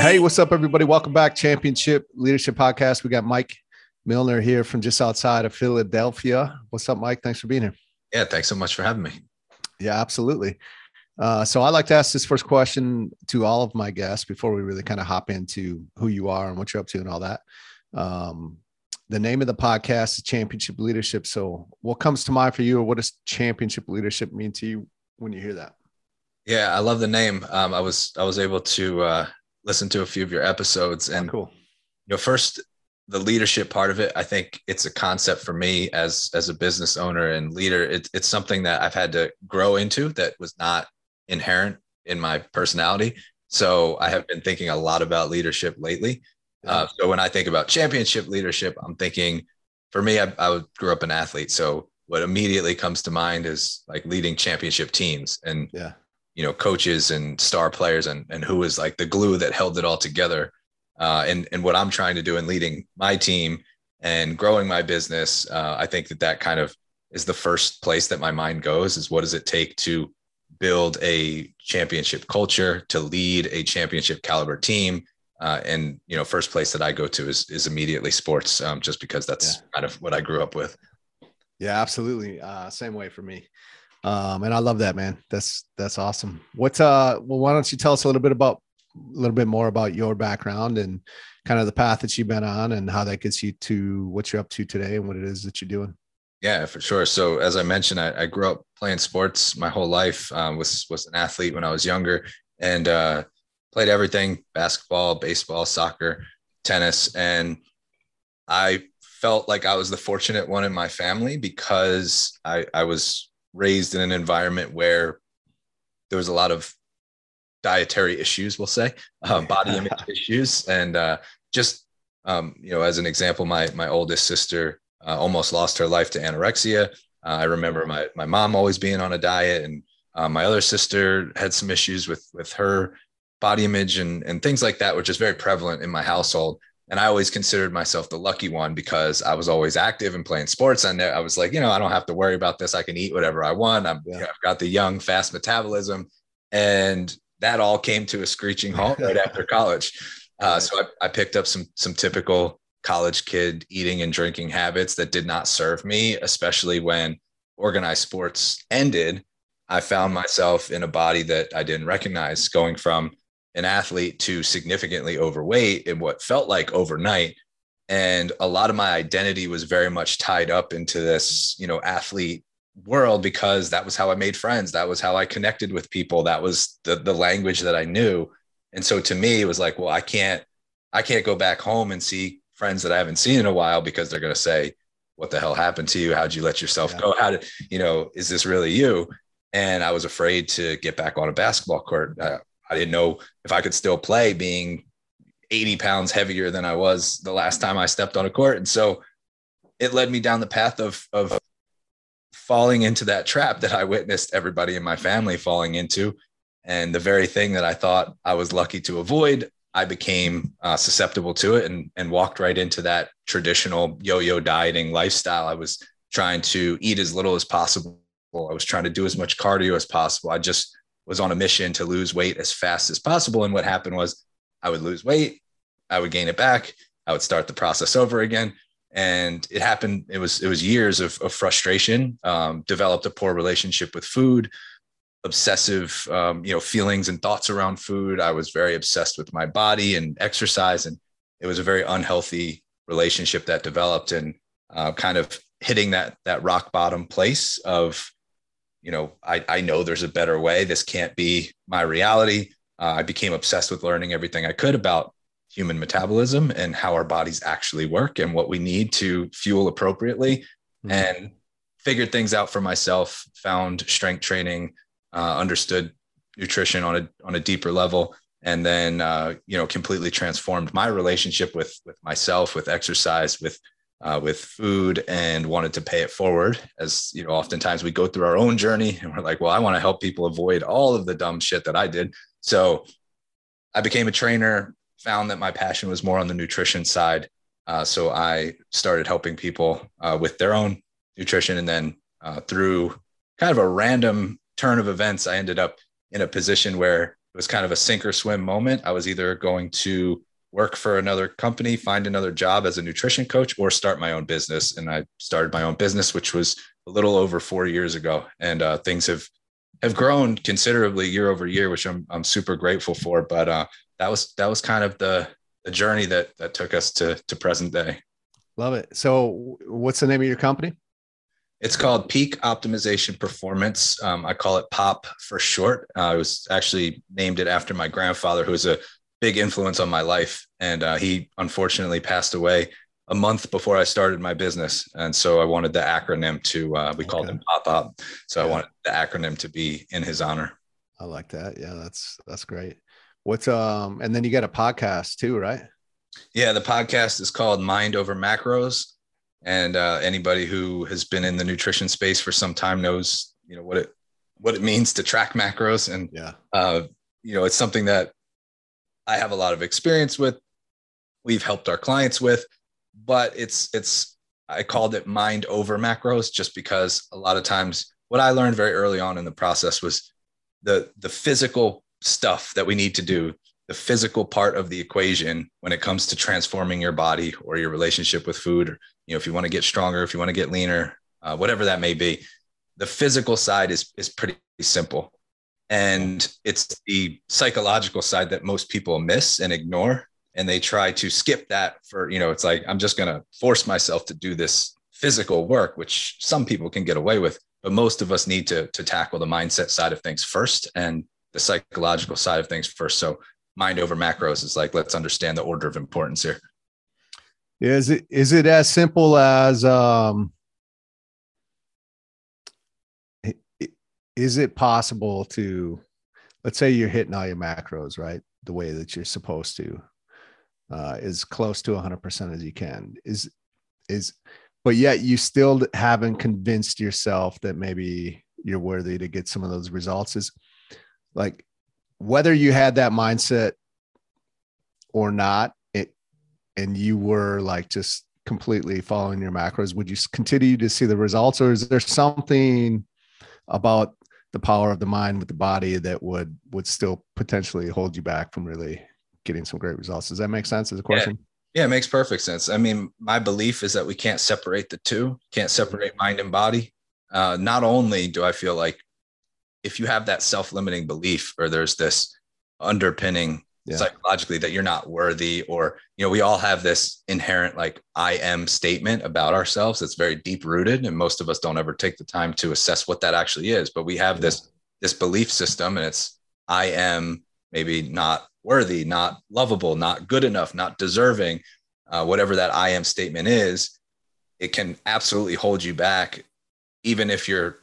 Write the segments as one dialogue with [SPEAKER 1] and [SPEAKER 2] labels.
[SPEAKER 1] Hey, what's up, everybody? Welcome back, Championship Leadership Podcast. We got Mike Milner here from just outside of Philadelphia. What's up, Mike? Thanks for being here.
[SPEAKER 2] Yeah, thanks so much for having me.
[SPEAKER 1] Yeah, absolutely. Uh, so I like to ask this first question to all of my guests before we really kind of hop into who you are and what you're up to and all that. Um, the name of the podcast is Championship Leadership. So, what comes to mind for you, or what does championship leadership mean to you when you hear that?
[SPEAKER 2] Yeah, I love the name. Um, I was I was able to uh, listen to a few of your episodes, and
[SPEAKER 1] Oh, cool.
[SPEAKER 2] you know, first the leadership part of it. I think it's a concept for me as as a business owner and leader. It, it's something that I've had to grow into that was not inherent in my personality. So I have been thinking a lot about leadership lately. Uh, so when I think about championship leadership, I'm thinking, for me, I, I grew up an athlete, so what immediately comes to mind is like leading championship teams and
[SPEAKER 1] Yeah.
[SPEAKER 2] You know coaches and star players and and who was like the glue that held it all together. Uh, and and what I'm trying to do in leading my team and growing my business, uh, I think that that kind of is the first place that my mind goes. Is what does it take to build a championship culture, to lead a championship caliber team, uh, and you know, first place that I go to is is immediately sports, um, just because that's
[SPEAKER 1] Yeah.
[SPEAKER 2] kind of what I grew up with.
[SPEAKER 1] Yeah, absolutely. Uh, same way for me. Um, and I love that, man. That's that's awesome. What's uh well, why don't you tell us a little bit about a little bit more about your background and kind of the path that you've been on and how that gets you to what you're up to today and what it is that you're doing.
[SPEAKER 2] Yeah, for sure. So as I mentioned, I, I grew up playing sports my whole life. Um, was was an athlete when I was younger, and uh, played everything: basketball, baseball, soccer, tennis. And I felt like I was the fortunate one in my family because I, I was raised in an environment where there was a lot of dietary issues, we'll say, uh, body image issues, and uh, just um, you know, as an example, my my oldest sister uh, almost lost her life to anorexia. Uh, I remember my my mom always being on a diet, and uh, my other sister had some issues with with her body image and and things like that, which is very prevalent in my household. And I always considered myself the lucky one because I was always active and playing sports. And I was like, you know, I don't have to worry about this. I can eat whatever I want.
[SPEAKER 1] Yeah.
[SPEAKER 2] you know, I've got the young, fast metabolism, and that all came to a screeching halt right after college. Uh, so I, I picked up some some typical college kid eating and drinking habits that did not serve me, especially when organized sports ended. I found myself in a body that I didn't recognize, going from an athlete to significantly overweight in what felt like overnight. And a lot of my identity was very much tied up into this, you know, athlete world because that was how I made friends. That was how I connected with people. That was the, the language that I knew. And so to me, it was like, well, I can't, I can't go back home and see friends that I haven't seen in a while because they're going to say, what the hell happened to you? How'd you let yourself
[SPEAKER 1] Yeah.
[SPEAKER 2] go? How did, you know, is this really you? And I was afraid to get back on a basketball court. Uh, I didn't know if I could still play being 80 pounds heavier than I was the last time I stepped on a court. And so it led me down the path of, of falling into that trap that I witnessed everybody in my family falling into. And the very thing that I thought I was lucky to avoid, I became uh, susceptible to it and, and walked right into that traditional yo yo dieting lifestyle. I was trying to eat as little as possible. I was trying to do as much cardio as possible. I just was on a mission to lose weight as fast as possible. And what happened was I would lose weight, I would gain it back, I would start the process over again. And it happened. It was it was years of, of frustration. Um, developed a poor relationship with food, obsessive, um, you know, feelings and thoughts around food. I was very obsessed with my body and exercise, and it was a very unhealthy relationship that developed. And uh, kind of hitting that that rock bottom place of you know I, I know there's a better way. This can't be my reality. Uh, i became obsessed with learning everything i could about human metabolism and how our bodies actually work and what we need to fuel appropriately. Mm-hmm. and figured things out for myself found strength training uh, understood nutrition on a on a deeper level and then uh, you know completely transformed my relationship with with myself with exercise with uh, with food and wanted to pay it forward. As you know, oftentimes we go through our own journey and we're like, well, I want to help people avoid all of the dumb shit that I did. So I became a trainer, found that my passion was more on the nutrition side. Uh, so I started helping people uh, with their own nutrition. And then uh, through kind of a random turn of events, I ended up in a position where it was kind of a sink or swim moment. I was either going to work for another company, find another job as a nutrition coach, or start my own business. And I started my own business, which was a little over four years ago, and uh, things have have grown considerably year over year, which I'm I'm super grateful for. But uh, that was that was kind of the the journey that that took us to to present day.
[SPEAKER 1] Love it. So, what's the name of your company?
[SPEAKER 2] It's called Peak Optimization Performance. Um, I call it POP for short. Uh, I was actually named it after my grandfather, who was a big influence on my life. And uh, he unfortunately passed away a month before I started my business. And so I wanted the acronym to, uh, we okay. called him Pop Up. So yeah. I wanted the acronym to be in his honor.
[SPEAKER 1] I like that. Yeah, that's, that's great. What's, um, and then you got a podcast too, right?
[SPEAKER 2] Yeah. The podcast is called Mind Over Macros. And uh, anybody who has been in the nutrition space for some time knows, you know, what it, what it means to track macros. And, yeah. uh, you know, it's something that I have a lot of experience with. We've helped our clients with, but it's it's I called it mind over macros just because a lot of times what I learned very early on in the process was the the physical stuff that we need to do, the physical part of the equation when it comes to transforming your body or your relationship with food, or you know, if you want to get stronger, if you want to get leaner, uh, whatever that may be, the physical side is is pretty simple. And it's the psychological side that most people miss and ignore. And they try to skip that for, you know, it's like, I'm just going to force myself to do this physical work, which some people can get away with. But most of us need to, to tackle the mindset side of things first and the psychological side of things first. So mind over macros is like, let's understand the order of importance here.
[SPEAKER 1] Is it is it as simple as um is it possible to let's say you're hitting all your macros right? The way that you're supposed to uh, as close to 100% as you can. Is is but yet you still haven't convinced yourself that maybe you're worthy to get some of those results. Is like whether you had that mindset or not it and you were like just completely following your macros would you continue to see the results or is there something about the power of the mind with the body that would would still potentially hold you back from really getting some great results. Does that make sense as a question?
[SPEAKER 2] Yeah. yeah, it makes perfect sense. I mean, my belief is that we can't separate the two, can't separate mind and body. Uh, not only do I feel like if you have that self-limiting belief or there's this underpinning yeah. psychologically that you're not worthy or you know we all have this inherent like i am statement about ourselves that's very deep rooted and most of us don't ever take the time to assess what that actually is but we have yeah. this this belief system and it's i am maybe not worthy not lovable not good enough not deserving uh, whatever that i am statement is it can absolutely hold you back even if you're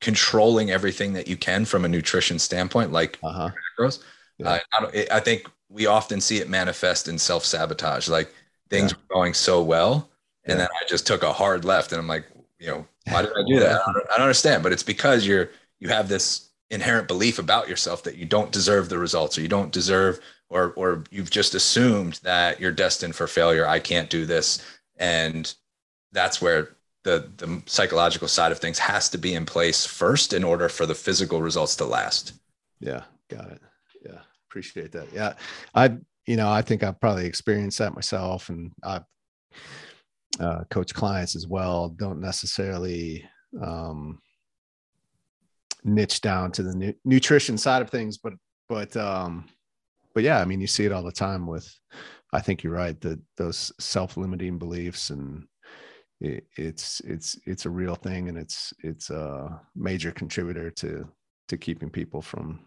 [SPEAKER 2] controlling everything that you can from a nutrition standpoint like uh-huh. macros yeah. I, I, think we often see it manifest in self sabotage. Like things yeah. were going so well, and yeah. then I just took a hard left, and I'm like, you know, why did I do that? I don't, I don't understand. But it's because you're you have this inherent belief about yourself that you don't deserve the results, or you don't deserve, or or you've just assumed that you're destined for failure. I can't do this, and that's where the the psychological side of things has to be in place first in order for the physical results to last.
[SPEAKER 1] Yeah, got it. Appreciate that. Yeah, I you know I think I've probably experienced that myself, and I've uh, coach clients as well. Don't necessarily um, niche down to the nu- nutrition side of things, but but um, but yeah, I mean you see it all the time with. I think you're right. That those self-limiting beliefs and it, it's it's it's a real thing and it's it's a major contributor to to keeping people from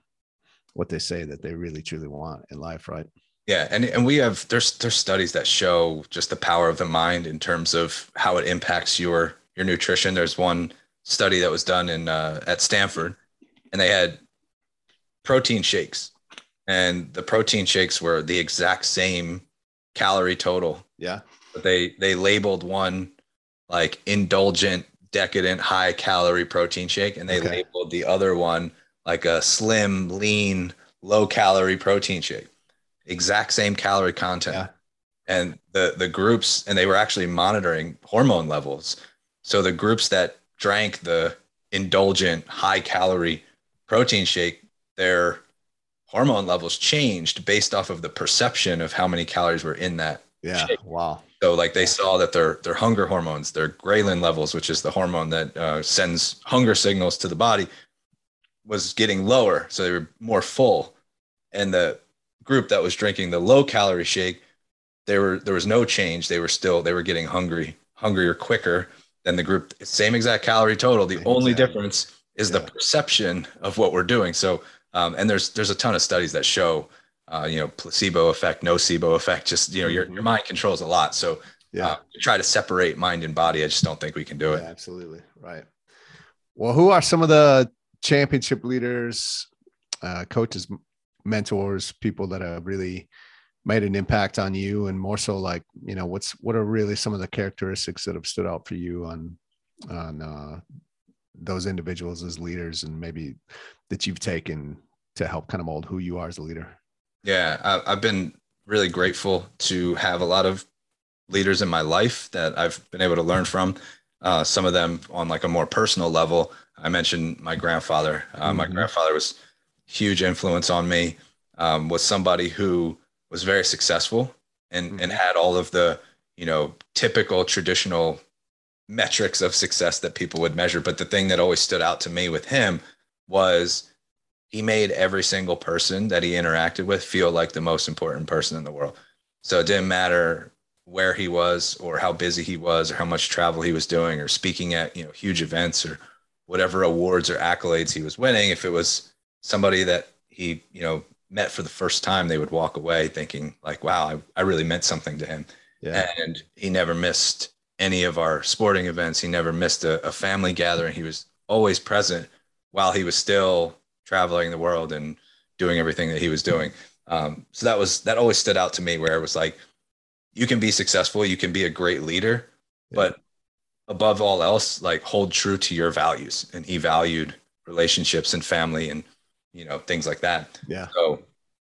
[SPEAKER 1] what they say that they really truly want in life right?
[SPEAKER 2] Yeah and, and we have there's there's studies that show just the power of the mind in terms of how it impacts your your nutrition. There's one study that was done in uh, at stanford and they had protein shakes and the protein shakes were the exact same calorie total.
[SPEAKER 1] Yeah.
[SPEAKER 2] But they they labeled one like indulgent, decadent, high calorie protein shake, and they okay. labeled the other one like a slim, lean, low calorie protein shake. Exact same calorie content. Yeah. And the the groups, and they were actually monitoring hormone levels. So the groups that drank the indulgent, high calorie protein shake, their hormone levels changed based off of the perception of how many calories were in that.
[SPEAKER 1] Yeah. Shake. Wow.
[SPEAKER 2] So like they saw that their their hunger hormones, their ghrelin levels, which is the hormone that uh, sends hunger signals to the body, was getting lower. So they were more full. And the group that was drinking the low calorie shake, they were there was no change. They were still they were getting hungry, hungrier quicker than the group. Same exact calorie total. The exactly. only difference is yeah. the perception of what we're doing. So um, and there's there's a ton of studies that show uh, you know, placebo effect, nocebo effect. Just you know, your your mm-hmm. mind controls a lot. So yeah, uh, try to separate mind and body. I just don't think we can do it.
[SPEAKER 1] Yeah, absolutely right. Well, who are some of the championship leaders, uh, coaches, mentors, people that have really made an impact on you, and more so, like you know, what's what are really some of the characteristics that have stood out for you on on uh, those individuals as leaders, and maybe that you've taken to help kind of mold who you are as a leader.
[SPEAKER 2] Yeah, I, have been really grateful to have a lot of leaders in my life that I've been able to learn from. Uh, some of them on like a more personal level. I mentioned my grandfather. Uh, mm-hmm. My grandfather was huge influence on me. Um, was somebody who was very successful and mm-hmm. and had all of the you know typical traditional metrics of success that people would measure. But the thing that always stood out to me with him was he made every single person that he interacted with feel like the most important person in the world. So it didn't matter where he was or how busy he was or how much travel he was doing or speaking at, you know, huge events or whatever awards or accolades he was winning. If it was somebody that he, you know, met for the first time, they would walk away thinking like, wow, I, I really meant something to him. Yeah. And he never missed any of our sporting events. He never missed a, a family gathering. He was always present while he was still traveling the world and doing everything that he was doing. Um, so that was that always stood out to me where it was like you can be successful, you can be a great leader, yeah. but above all else, like hold true to your values. And he valued relationships and family and you know things like that.
[SPEAKER 1] Yeah.
[SPEAKER 2] So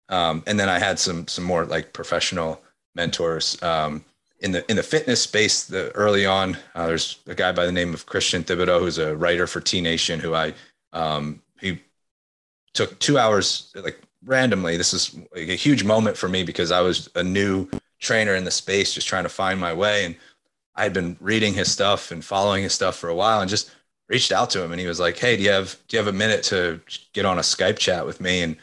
[SPEAKER 2] um, and then I had some some more like professional mentors um, in the in the fitness space. The early on, uh, there's a guy by the name of Christian Thibaudeau, who's a writer for T Nation who I um, he took two hours like randomly. This is like a huge moment for me because I was a new trainer in the space, just trying to find my way. And I had been reading his stuff and following his stuff for a while and just reached out to him and he was like, Hey, do you have, do you have a minute to get on a Skype chat with me? And,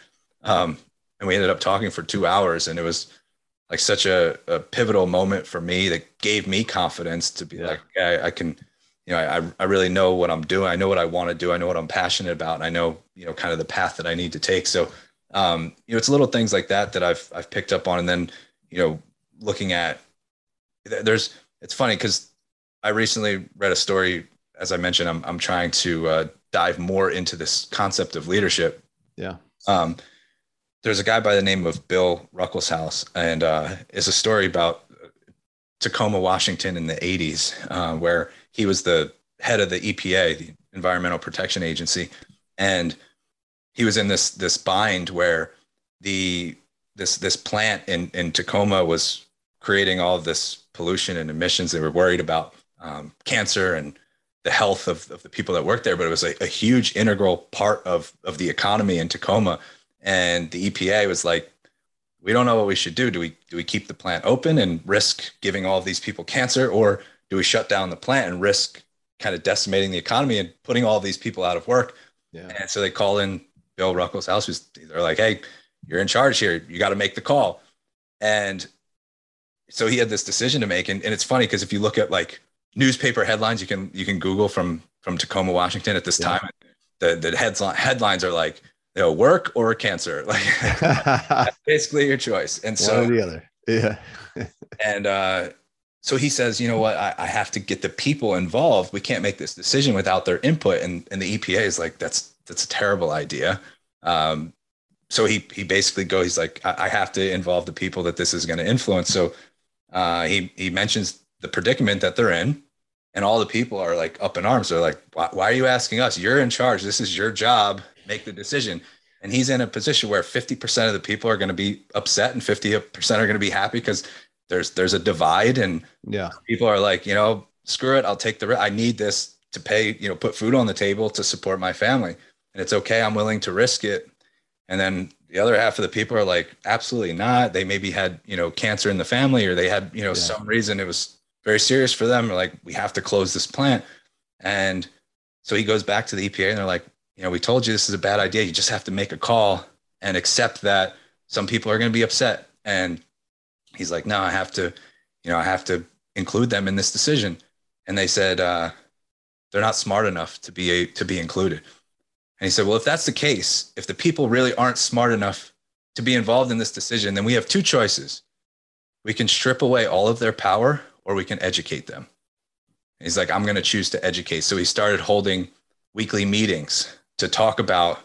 [SPEAKER 2] um, and we ended up talking for two hours and it was like such a, a pivotal moment for me that gave me confidence to be yeah. like, okay, I can, you know, I, I really know what I'm doing. I know what I want to do. I know what I'm passionate about. And I know, you know, kind of the path that I need to take. So, um, you know, it's little things like that that I've, I've picked up on. And then, you know, looking at there's, it's funny because I recently read a story, as I mentioned, I'm, I'm trying to uh, dive more into this concept of leadership.
[SPEAKER 1] Yeah.
[SPEAKER 2] Um, there's a guy by the name of Bill Ruckelshaus, and uh, it's a story about Tacoma, Washington in the 80s, uh, where he was the head of the EPA, the Environmental Protection Agency, and he was in this this bind where the this this plant in in Tacoma was creating all of this pollution and emissions. They were worried about um, cancer and the health of, of the people that worked there, but it was a, a huge integral part of, of the economy in Tacoma. And the EPA was like, we don't know what we should do. Do we do we keep the plant open and risk giving all of these people cancer, or do we shut down the plant and risk kind of decimating the economy and putting all these people out of work? Yeah. And so they call in Bill Ruckelshaus. Who's they're like, "Hey, you're in charge here. You got to make the call." And so he had this decision to make, and, and it's funny because if you look at like newspaper headlines, you can you can Google from from Tacoma, Washington at this yeah. time. The the headline headlines are like you know, work or cancer. Like basically your choice. And so
[SPEAKER 1] One or the other. Yeah.
[SPEAKER 2] and uh, so he says, you know what, I, I, have to get the people involved. We can't make this decision without their input. And and the EPA is like, that's that's a terrible idea. Um, so he he basically goes, he's like, I, I, have to involve the people that this is going to influence. So uh, he he mentions the predicament that they're in. And all the people are like up in arms. They're like, why, why are you asking us? You're in charge. This is your job make the decision. And he's in a position where 50% of the people are going to be upset and 50% are going to be happy because there's there's a divide and
[SPEAKER 1] yeah
[SPEAKER 2] people are like you know screw it i'll take the risk. i need this to pay you know put food on the table to support my family and it's okay i'm willing to risk it and then the other half of the people are like absolutely not they maybe had you know cancer in the family or they had you know yeah. some reason it was very serious for them or like we have to close this plant and so he goes back to the epa and they're like you know, we told you this is a bad idea. You just have to make a call and accept that some people are going to be upset. And he's like, no, I have to, you know, I have to include them in this decision. And they said, uh, they're not smart enough to be a, to be included. And he said, well, if that's the case, if the people really aren't smart enough to be involved in this decision, then we have two choices. We can strip away all of their power or we can educate them. And he's like, I'm going to choose to educate. So he started holding weekly meetings to talk about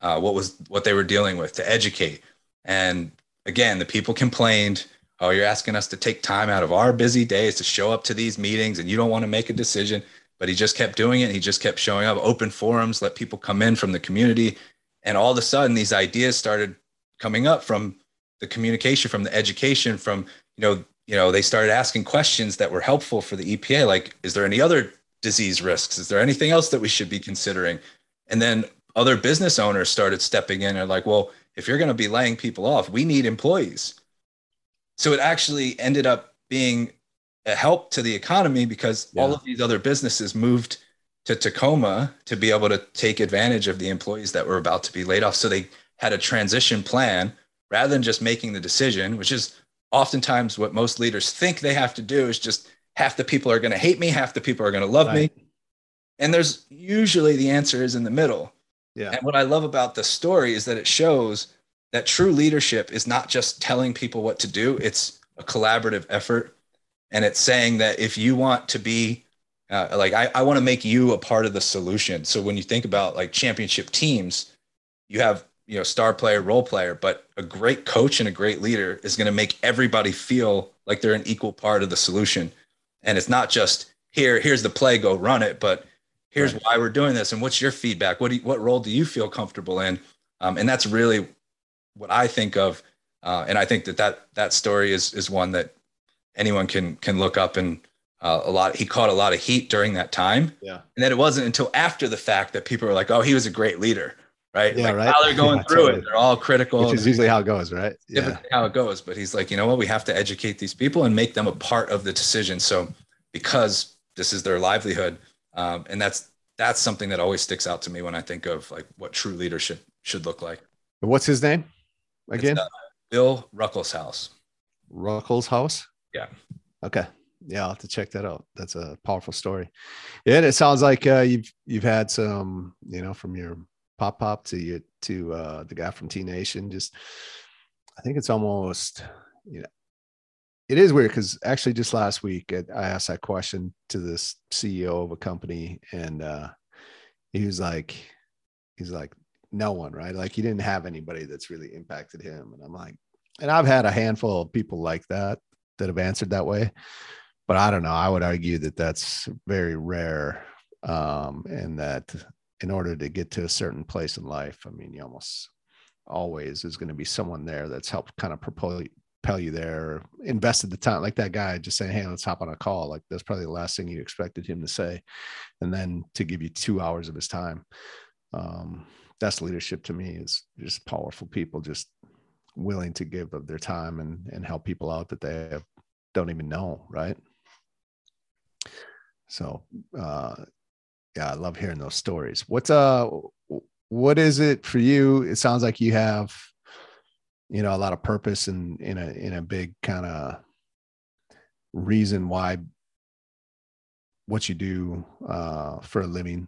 [SPEAKER 2] uh, what was what they were dealing with, to educate. And again, the people complained, "Oh, you're asking us to take time out of our busy days to show up to these meetings, and you don't want to make a decision." But he just kept doing it. He just kept showing up. Open forums, let people come in from the community, and all of a sudden, these ideas started coming up from the communication, from the education, from you know, you know, they started asking questions that were helpful for the EPA, like, "Is there any other disease risks? Is there anything else that we should be considering?" And then other business owners started stepping in and like, well, if you're going to be laying people off, we need employees. So it actually ended up being a help to the economy because yeah. all of these other businesses moved to Tacoma to be able to take advantage of the employees that were about to be laid off. So they had a transition plan rather than just making the decision, which is oftentimes what most leaders think they have to do is just half the people are going to hate me, half the people are going to love right. me. And there's usually the answer is in the middle.
[SPEAKER 1] Yeah.
[SPEAKER 2] And what I love about the story is that it shows that true leadership is not just telling people what to do, it's a collaborative effort. And it's saying that if you want to be uh, like, I, I want to make you a part of the solution. So when you think about like championship teams, you have, you know, star player, role player, but a great coach and a great leader is going to make everybody feel like they're an equal part of the solution. And it's not just here, here's the play, go run it, but here's right. why we're doing this and what's your feedback what do you, what role do you feel comfortable in um, and that's really what i think of uh, and i think that that that story is is one that anyone can can look up and uh, a lot he caught a lot of heat during that time.
[SPEAKER 1] Yeah.
[SPEAKER 2] And then it wasn't until after the fact that people were like oh he was a great leader right?
[SPEAKER 1] Yeah
[SPEAKER 2] like,
[SPEAKER 1] right.
[SPEAKER 2] how they're going yeah, through totally. it they're all critical.
[SPEAKER 1] Which is usually how it goes right?
[SPEAKER 2] Yeah. how it goes. But he's like you know what? We have to educate these people and make them a part of the decision. So because this is their livelihood um, and that's that's something that always sticks out to me when I think of like what true leadership should look like.
[SPEAKER 1] What's his name again? Uh,
[SPEAKER 2] Bill Ruckelshaus.
[SPEAKER 1] Ruckelshaus.
[SPEAKER 2] Yeah.
[SPEAKER 1] Okay. Yeah, I'll have to check that out. That's a powerful story. Yeah, and it sounds like uh, you've you've had some, you know, from your pop pop to you to uh, the guy from T Nation. Just, I think it's almost, you know, it is weird because actually just last week I asked that question to this CEO of a company and uh, he was like, he's like, no one, right? Like he didn't have anybody that's really impacted him. And I'm like, and I've had a handful of people like that that have answered that way, but I don't know. I would argue that that's very rare. Um, and that in order to get to a certain place in life, I mean, you almost always is going to be someone there that's helped kind of propel propel you there, invested the time, like that guy just saying, Hey, let's hop on a call. Like that's probably the last thing you expected him to say. And then to give you two hours of his time. Um, that's leadership to me is just powerful people just willing to give of their time and, and help people out that they have, don't even know. Right. So, uh, yeah, I love hearing those stories. What's, uh, what is it for you? It sounds like you have, you know, a lot of purpose and in, in a, in a big kind of reason why what you do uh, for a living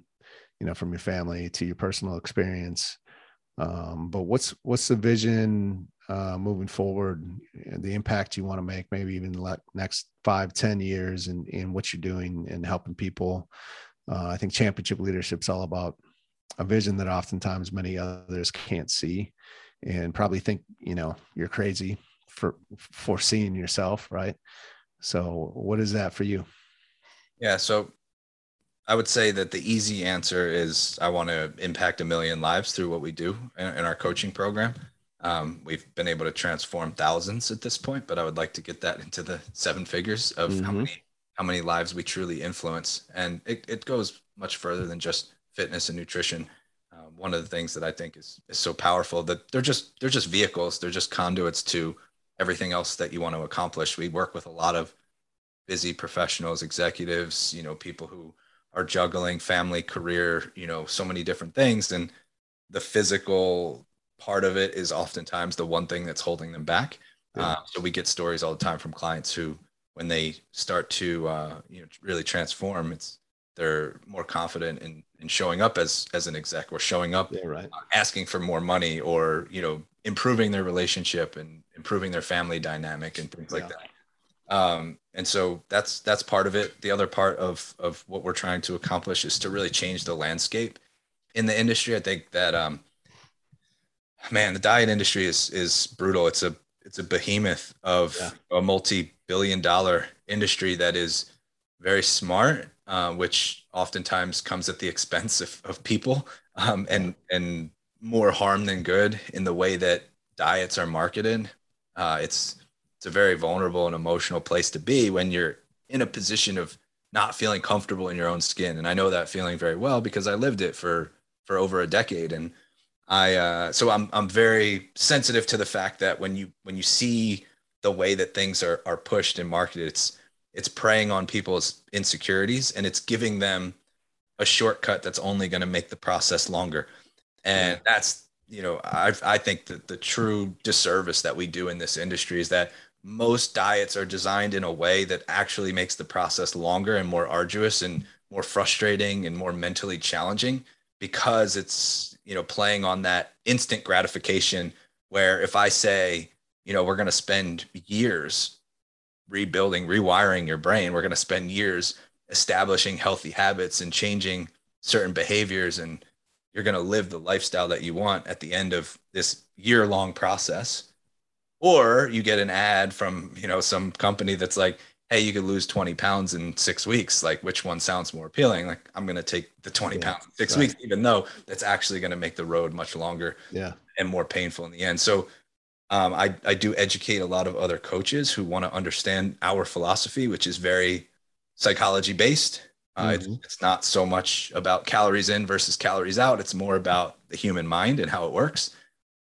[SPEAKER 1] you know from your family to your personal experience um, but what's what's the vision uh, moving forward the impact you want to make maybe even the next five ten years in, in what you're doing and helping people. Uh, i think championship leadership is all about a vision that oftentimes many others can't see and probably think you know you're crazy for foreseeing yourself right? So what is that for you?
[SPEAKER 2] Yeah so I would say that the easy answer is I want to impact a million lives through what we do in our coaching program. Um, we've been able to transform thousands at this point, but I would like to get that into the seven figures of mm-hmm. how many how many lives we truly influence, and it, it goes much further than just fitness and nutrition. Uh, one of the things that I think is is so powerful that they're just they're just vehicles, they're just conduits to everything else that you want to accomplish. We work with a lot of busy professionals, executives, you know, people who are juggling family, career, you know, so many different things. And the physical part of it is oftentimes the one thing that's holding them back. Yeah. Uh, so we get stories all the time from clients who, when they start to, uh, you know, really transform, it's they're more confident in, in showing up as as an exec or showing up
[SPEAKER 1] yeah, right.
[SPEAKER 2] Uh, asking for more money or you know improving their relationship and improving their family dynamic and things yeah. like that um, and so that's that's part of it the other part of of what we're trying to accomplish is to really change the landscape in the industry i think that um man the diet industry is is brutal. It's a it's a behemoth of yeah. a multi-billion dollar industry that is very smart uh, which oftentimes comes at the expense of, of people um, and and more harm than good in the way that diets are marketed. Uh, it's it's a very vulnerable and emotional place to be when you're in a position of not feeling comfortable in your own skin. And i know that feeling very well because i lived it for for over a decade. And i uh, so i'm i'm very sensitive to the fact that when you when you see the way that things are are pushed and marketed it's it's preying on people's insecurities and it's giving them a shortcut that's only going to make the process longer. And that's you know i i think that the true disservice that we do in this industry is that most diets are designed in a way that actually makes the process longer and more arduous and more frustrating and more mentally challenging because it's you know playing on that instant gratification where if i say you know we're going to spend years rebuilding rewiring your brain we're going to spend years establishing healthy habits and changing certain behaviors and you're going to live the lifestyle that you want at the end of this year long process or you get an ad from you know some company that's like hey you could lose 20 pounds in six weeks like which one sounds more appealing? Like i'm going to take the 20 yeah, pounds six right. weeks even though that's actually going to make the road much longer
[SPEAKER 1] yeah.
[SPEAKER 2] and more painful in the end. So um, I, I do educate a lot of other coaches who want to understand our philosophy which is very psychology based. Uh, mm-hmm. it's, it's not so much about calories in versus calories out. It's more about the human mind and how it works.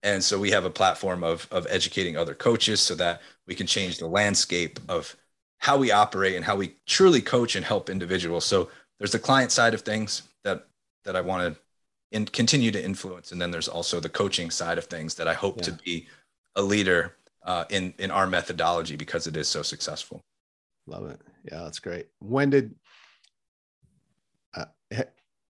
[SPEAKER 2] And so we have a platform of, of educating other coaches so that we can change the landscape of how we operate and how we truly coach and help individuals. So there's the client side of things that that I want to in, continue to influence, and then there's also the coaching side of things that I hope yeah. to be a leader uh, in in our methodology because it is so successful.
[SPEAKER 1] Love it. Yeah, that's great. When did uh,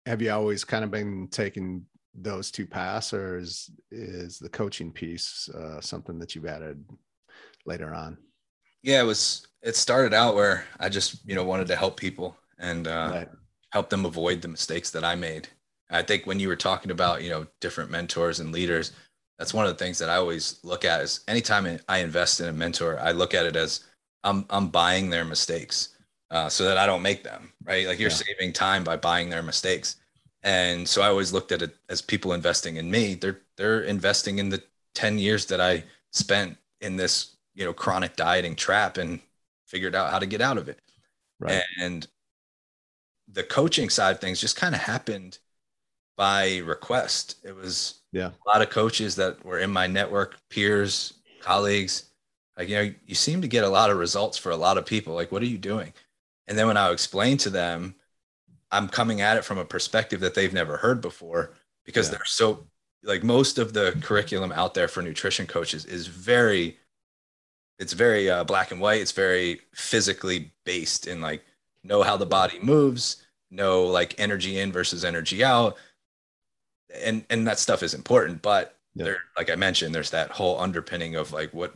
[SPEAKER 1] have you always kind of been taking those two paths, or is is the coaching piece uh, something that you've added later on?
[SPEAKER 2] Yeah, it was. It started out where I just you know wanted to help people and uh, right. help them avoid the mistakes that I made. I think when you were talking about you know different mentors and leaders, that's one of the things that I always look at is anytime I invest in a mentor, I look at it as I'm I'm buying their mistakes uh, so that I don't make them. Right, like you're yeah. saving time by buying their mistakes. And so I always looked at it as people investing in me. They're they're investing in the 10 years that I spent in this you know, chronic dieting trap and figured out how to get out of it.
[SPEAKER 1] Right.
[SPEAKER 2] And the coaching side of things just kind of happened by request. It was
[SPEAKER 1] Yeah.
[SPEAKER 2] a lot of coaches that were in my network, peers, colleagues. Like, you know, you seem to get a lot of results for a lot of people. Like, what are you doing? And then when I explain to them, I'm coming at it from a perspective that they've never heard before because
[SPEAKER 1] Yeah.
[SPEAKER 2] they're so like most of the curriculum out there for nutrition coaches is very it's very uh, black and white. It's very physically based in like know how the body moves know like energy in versus energy out. And and that stuff is important but
[SPEAKER 1] Yeah.
[SPEAKER 2] there like i mentioned there's that whole underpinning of like what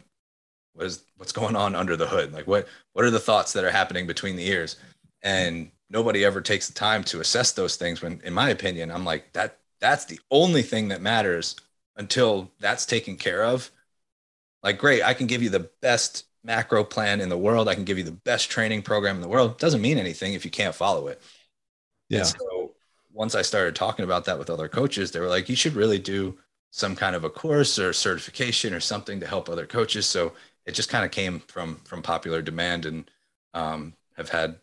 [SPEAKER 2] what is what's going on under the hood? Like what what are the thoughts that are happening between the ears? And nobody ever takes the time to assess those things when in my opinion i'm like that that's the only thing that matters until that's taken care of like great i can give you the best macro plan in the world i can give you the best training program in the world doesn't mean anything if you can't follow it
[SPEAKER 1] Yeah.
[SPEAKER 2] and so once I started talking about that with other coaches, they were like, you should really do some kind of a course or certification or something to help other coaches. So it just kind of came from from popular demand and um, have had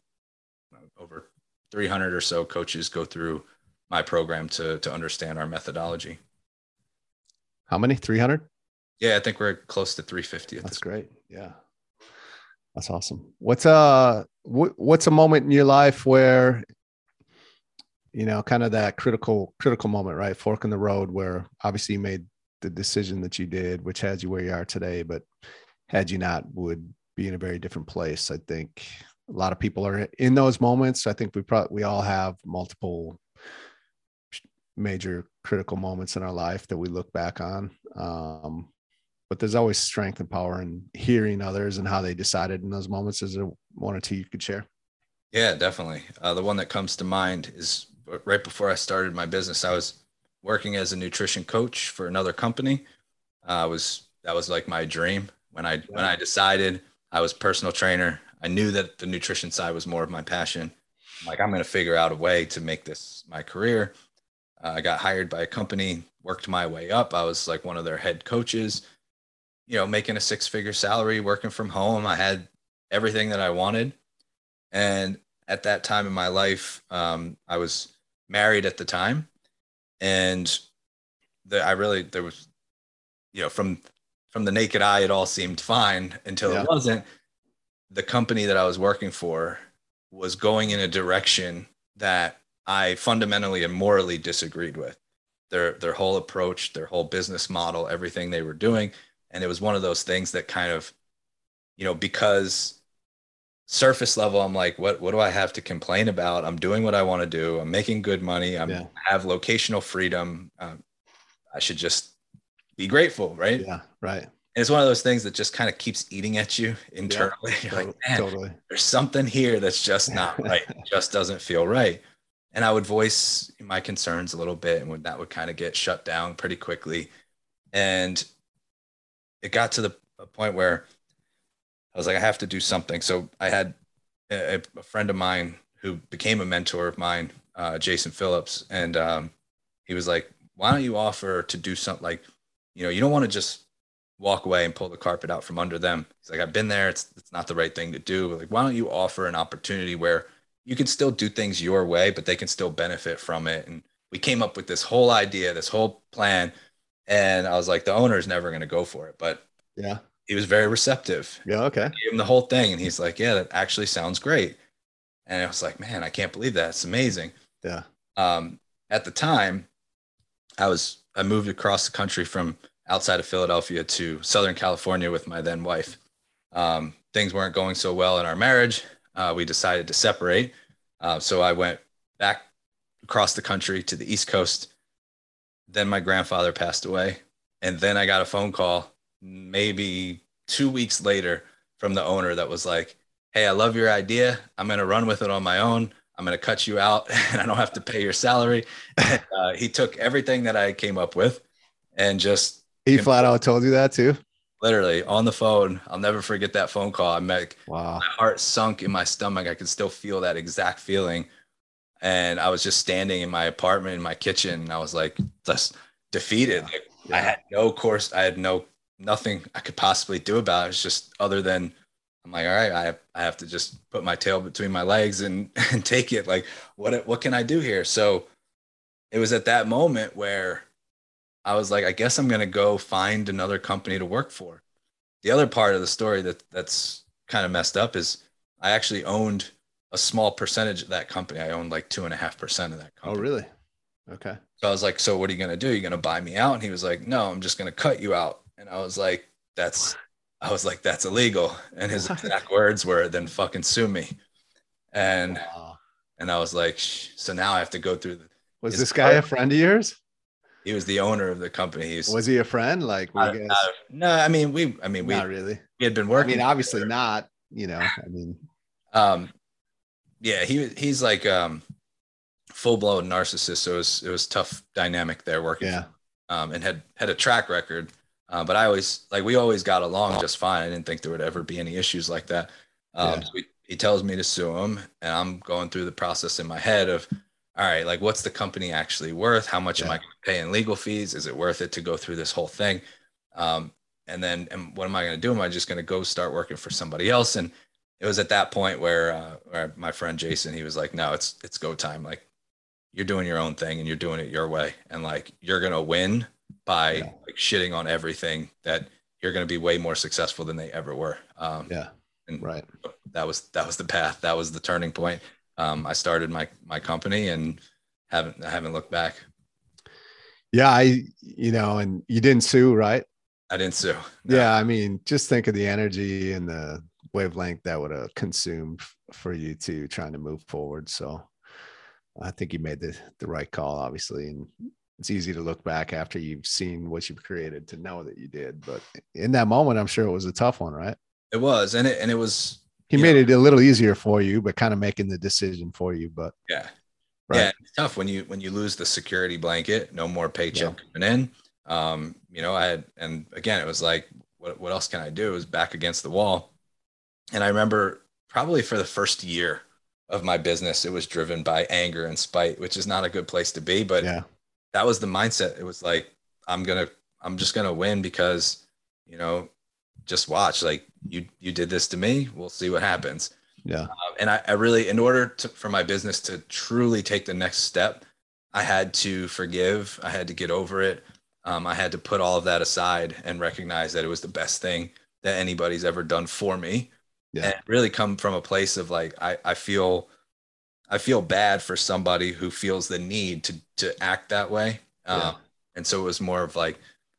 [SPEAKER 2] over 300 or so coaches go through my program to to understand our methodology.
[SPEAKER 1] How many? 300?
[SPEAKER 2] Yeah, I think we're close to 350 at
[SPEAKER 1] That's great. Yeah. That's awesome. What's a what, what's a moment in your life where you know, kind of that critical critical moment, right? Fork in the road where obviously you made the decision that you did, which has you where you are today, but had you not would be in a very different place. I think a lot of people are in those moments. I think we probably we all have multiple major critical moments in our life that we look back on. Um, but there's always strength and power in hearing others and how they decided in those moments. Is there one or two you could share?
[SPEAKER 2] Yeah, definitely. Uh, the one that comes to mind is right before I started my business. I was working as a nutrition coach for another company. Uh, I was that was like my dream when I when I decided I was personal trainer. I knew that the nutrition side was more of my passion. I'm like I'm going to figure out a way to make this my career. Uh, I got hired by a company, worked my way up. I was like one of their head coaches. You know, making a six-figure salary, working from home. I had everything that I wanted, and at that time in my life, um, I was married at the time, and the, I really there was, you know, from from the naked eye, it all seemed fine until
[SPEAKER 1] Yeah.
[SPEAKER 2] it wasn't. The company that I was working for was going in a direction that I fundamentally and morally disagreed with. Their their whole approach, their whole business model, everything they were doing, and it was one of those things that kind of, you know, because surface level i'm like what what do i have to complain about? I'm doing what i want to do. I'm making good money. I'm
[SPEAKER 1] Yeah.
[SPEAKER 2] have locational freedom. Um, i should just be grateful right?
[SPEAKER 1] Yeah, right.
[SPEAKER 2] and it's one of those things that just kind of keeps eating at you internally. You're like, "Man,
[SPEAKER 1] totally.
[SPEAKER 2] there's something here that's just not right. Just doesn't feel right. And i would voice my concerns a little bit and when that would kind of get shut down pretty quickly. And it got to the point where i was like i have to do something so i had a, a friend of mine who became a mentor of mine uh, jason phillips and um, he was like why don't you offer to do something like you know you don't want to just walk away and pull the carpet out from under them. He's like, I've been there. It's it's not the right thing to do. Like, why don't you offer an opportunity where you can still do things your way, but they can still benefit from it? And we came up with this whole idea, this whole plan. And I was like, the owner's never going to go for it, but
[SPEAKER 1] Yeah.
[SPEAKER 2] he was very receptive.
[SPEAKER 1] Yeah. Okay.
[SPEAKER 2] Gave him the whole thing, and he's like, yeah, that actually sounds great. And I was like, man, I can't believe that. It's amazing
[SPEAKER 1] Yeah.
[SPEAKER 2] um, at the time i was i moved across the country from outside of philadelphia to southern california with my then wife um, things weren't going so well in our marriage uh, we decided to separate uh, so i went back across the country to the east coast then my grandfather passed away and then i got a phone call maybe two weeks later from the owner that was like hey i love your idea i'm going to run with it on my own i'm going to cut you out and i don't have to pay your salary and, uh, he took everything that i came up with and just
[SPEAKER 1] He flat out told you that too.
[SPEAKER 2] literally on the phone i'll never forget that phone call i'm like
[SPEAKER 1] Wow.
[SPEAKER 2] my heart sunk in my stomach. I could still feel that exact feeling. And I was just standing in my apartment in my kitchen and I was like just defeated. Like, I had no course, I had no nothing I could possibly do about it. It's just other than I'm like, all right, I have, I have to just put my tail between my legs and, and take it. Like, what, what can I do here? So it was at that moment where I was like, I guess I'm going to go find another company to work for. The other part of the story that that's kind of messed up is I actually owned a small percentage of that company. I owned like two and a half percent of that company.
[SPEAKER 1] Oh, really? Okay.
[SPEAKER 2] So I was like, so what are you going to do? You're going to buy me out? And he was like, no, I'm just going to cut you out. And I was like, that's, I was like, that's illegal. And his exact words were, then fucking sue me. And,
[SPEAKER 1] Wow.
[SPEAKER 2] and I was like, so now I have to go through the,
[SPEAKER 1] Was this guy a friend of yours?
[SPEAKER 2] he was the owner of the company. He was,
[SPEAKER 1] Was he a friend? Like, guys?
[SPEAKER 2] not- no, I mean, we, I mean, we,
[SPEAKER 1] not really.
[SPEAKER 2] we had been
[SPEAKER 1] I
[SPEAKER 2] working.
[SPEAKER 1] mean, obviously not. You know, I mean,
[SPEAKER 2] um yeah he he's like um full-blown narcissist so it was it was tough dynamic there working
[SPEAKER 1] yeah.
[SPEAKER 2] um and had had a track record uh, but i always like we always got along just fine. I didn't think there would ever be any issues like that. Um
[SPEAKER 1] Yeah.
[SPEAKER 2] so he, he tells me to sue him and i'm going through the process in my head of all right like what's the company actually worth? How much am i going to pay in legal fees? Is it worth it to go through this whole thing? Um and then and what am i going to do? Am i just going to go start working for somebody else? And it was at that point where, uh, where my friend Jason, he was like, no, it's, it's go time. Like you're doing your own thing and you're doing it your way. And like, you're going to win by
[SPEAKER 1] Yeah.
[SPEAKER 2] like shitting on everything that you're going to be way more successful than they ever were. Um,
[SPEAKER 1] Yeah.
[SPEAKER 2] and
[SPEAKER 1] Right.
[SPEAKER 2] that was, that was the path. That was the turning point. Um, I started my, my company and haven't, I haven't looked back.
[SPEAKER 1] Yeah. I, you know, and you didn't sue, right?
[SPEAKER 2] I didn't sue. No.
[SPEAKER 1] Yeah. I mean, just think of the energy and the wavelength that would have consumed for you to trying to move forward. So I think you made the, the right call, obviously. And it's easy to look back after you've seen what you've created to know that you did. But in that moment, I'm sure it was a tough one, right?
[SPEAKER 2] It was, and it, and it was,
[SPEAKER 1] He
[SPEAKER 2] Yeah.
[SPEAKER 1] made it a little easier for you, but kind of making the decision for you. But
[SPEAKER 2] yeah.
[SPEAKER 1] Right.
[SPEAKER 2] Yeah, it's tough when you when you lose the security blanket, no more paycheck coming in. Um, you know, I had and again it was like what what else can I do? It was back against the wall. And I remember probably for the first year of my business, it was driven by anger and spite, which is not a good place to be. But
[SPEAKER 1] yeah,
[SPEAKER 2] that was the mindset. It was like, I'm gonna, I'm just gonna win because, you know, just watch. Like you, you did this to me. We'll see what happens.
[SPEAKER 1] yeah,
[SPEAKER 2] Um, and I, I really, in order to, for my business to truly take the next step, I had to forgive. I had to get over it. Um, I had to put all of that aside and recognize that it was the best thing that anybody's ever done for me.
[SPEAKER 1] Yeah.
[SPEAKER 2] And really come from a place of like, I, I feel, I feel bad for somebody who feels the need to, to act that way. Um,
[SPEAKER 1] Yeah.
[SPEAKER 2] And so it was more of like,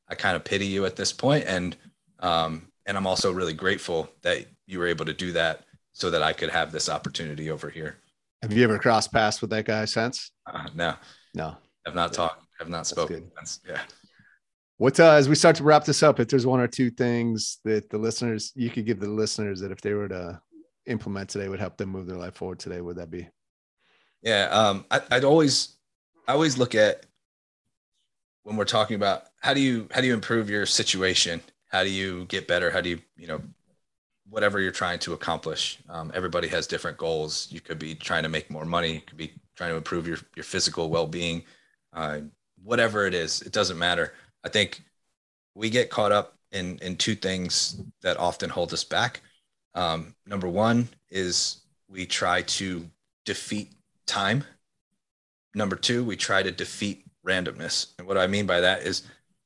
[SPEAKER 2] I kind of pity you at this point, And, um, and I'm also really grateful that you were able to do that so that I could have this opportunity over here.
[SPEAKER 1] Have you ever crossed paths with that guy since?
[SPEAKER 2] Uh, no,
[SPEAKER 1] No.
[SPEAKER 2] have not
[SPEAKER 1] Yeah.
[SPEAKER 2] talked, have not spoken. Yeah.
[SPEAKER 1] What uh, as we start to wrap this up, if there's one or two things that the listeners you could give the listeners that if they were to implement today would help them move their life forward today, would that be?
[SPEAKER 2] Yeah. Um, I, I'd always, I always look at when we're talking about how do you, how do you improve your situation? How do you get better? How do you, you know, whatever you're trying to accomplish. Um, everybody has different goals. You could be trying to make more money. You could be trying to improve your, your physical well-being, uh, whatever it is, it doesn't matter. I think we get caught up in, in two things that often hold us back. Um, number one is we try to defeat time. Number two, we try to defeat randomness. And what I mean by that is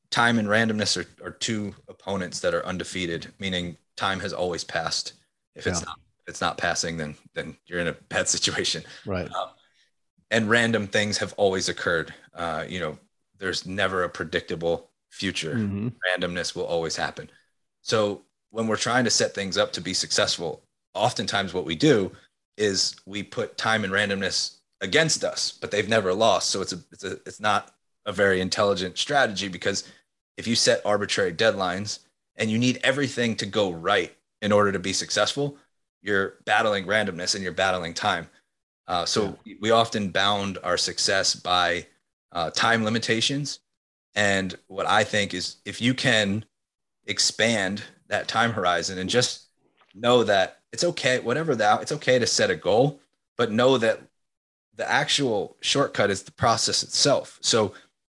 [SPEAKER 2] time and randomness are, are two opponents that are undefeated, meaning time has always passed. If it's
[SPEAKER 1] Yeah.
[SPEAKER 2] not if it's not passing, then then you're in a bad situation.
[SPEAKER 1] Right.
[SPEAKER 2] And random things have always occurred. Uh, you know, there's never a predictable future
[SPEAKER 1] Mhm.
[SPEAKER 2] randomness will always happen. So when we're trying to set things up to be successful, oftentimes what we do is we put time and randomness against us, but they've never lost. So it's a it's a it's not a very intelligent strategy because if you set arbitrary deadlines and you need everything to go right in order to be successful, you're battling randomness and you're battling time. Uh, so we often bound our success by uh, time limitations. And what I think is if you can expand that time horizon and just know that it's okay, whatever that, it's okay to set a goal, but know that the actual shortcut is the process itself. So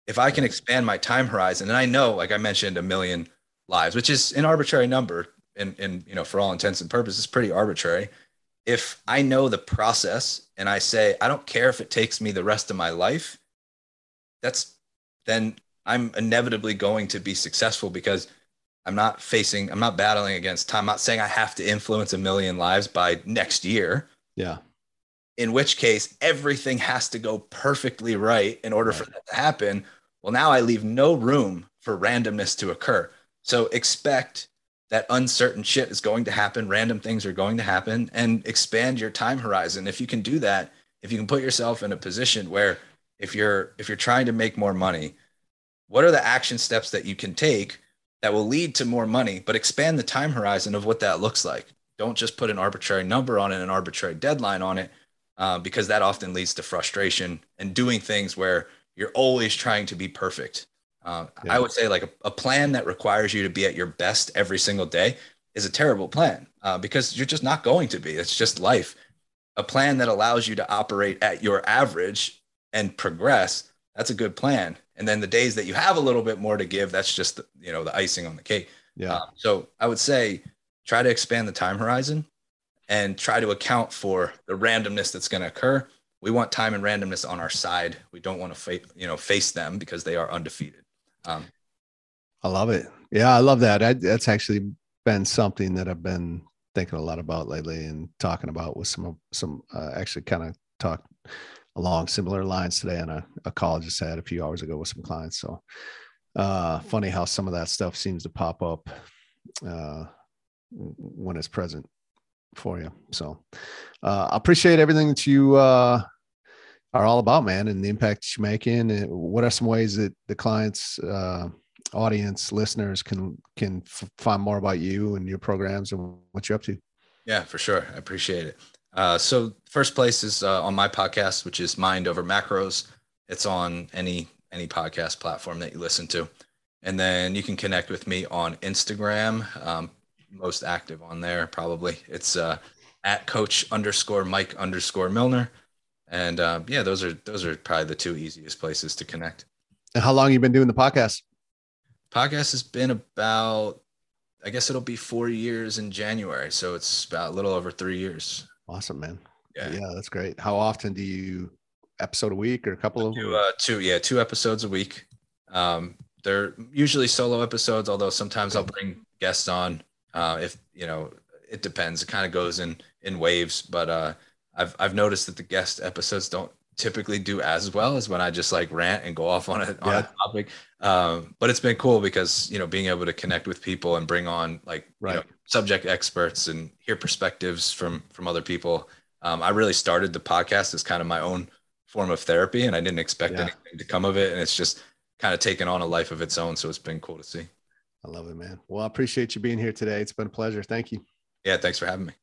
[SPEAKER 2] if I can expand my time horizon, and I know, like I mentioned a million lives, which is an arbitrary number and, and you know, for all intents and purposes, pretty arbitrary. If I know the process and I say, I don't care if it takes me the rest of my life, that's then I'm inevitably going to be successful because I'm not facing, I'm not battling against time. I'm not saying I have to influence a million lives by next year.
[SPEAKER 1] Yeah.
[SPEAKER 2] In which case, everything has to go perfectly right in order right. for that to happen. Well, now I leave no room for randomness to occur. So expect that uncertain shit is going to happen, random things are going to happen, and expand your time horizon. If you can do that, if you can put yourself in a position where if you're if you're trying to make more money, what are the action steps that you can take that will lead to more money, but expand the time horizon of what that looks like. Don't just put an arbitrary number on it, an arbitrary deadline on it, uh, because that often leads to frustration and doing things where you're always trying to be perfect. Uh, yeah. I would say like a, a, plan that requires you to be at your best every single day is a terrible plan uh, because you're just not going to be. It's just life. A plan that allows you to operate at your average and progress, that's a good plan. And then the days that you have a little bit more to give, that's just you know the icing on the cake.
[SPEAKER 1] Yeah. Uh,
[SPEAKER 2] so I would say try to expand the time horizon and try to account for the randomness that's going to occur. We want time and randomness on our side. We don't want to fa- you know face them because they are undefeated. Um,
[SPEAKER 1] I love it. Yeah, I love that. I, that's actually been something that I've been thinking a lot about lately and talking about with some some uh, actually kind of talk along similar lines today on a, a call I just had a few hours ago with some clients. So uh, funny how some of that stuff seems to pop up uh, when it's present for you. So uh, I appreciate everything that you uh, are all about, man, and the impact you're making. And what are some ways that the clients, uh, audience, listeners can can f- find more about you and your programs and what you're up to?
[SPEAKER 2] Yeah, for sure. I appreciate it. Uh, so first place is uh, on my podcast, which is Mind Over Macros. It's on any any podcast platform that you listen to, and then you can connect with me on Instagram. Um, most active on there probably. It's uh, at Coach underscore Mike underscore Milner. And uh, yeah, those are those are probably the two easiest places to connect.
[SPEAKER 1] And how long you been doing the podcast?
[SPEAKER 2] Podcast has been about, I guess it'll be four years in January, so it's about a little over three years.
[SPEAKER 1] Awesome, man. Yeah, yeah, that's great. How often do you episode a week or a couple of?
[SPEAKER 2] Two, uh, two, yeah, two episodes a week. Um, they're usually solo episodes, although sometimes I'll bring guests on. Uh, if you know, it depends. It kind of goes in in waves, but uh, I've I've noticed that the guest episodes don't typically do as well as when I just like rant and go off on a on yeah. a topic. Um, but it's been cool because you know being able to connect with people and bring on like
[SPEAKER 1] right.
[SPEAKER 2] you know, subject experts and hear perspectives from from other people. Um, I really started the podcast as kind of my own form of therapy, and I didn't expect yeah. anything to come of it, and it's just kind of taken on a life of its own. So it's been cool to see.
[SPEAKER 1] I love it, man. Well, I appreciate you being here today. It's been a pleasure. Thank you.
[SPEAKER 2] Yeah, thanks for having me.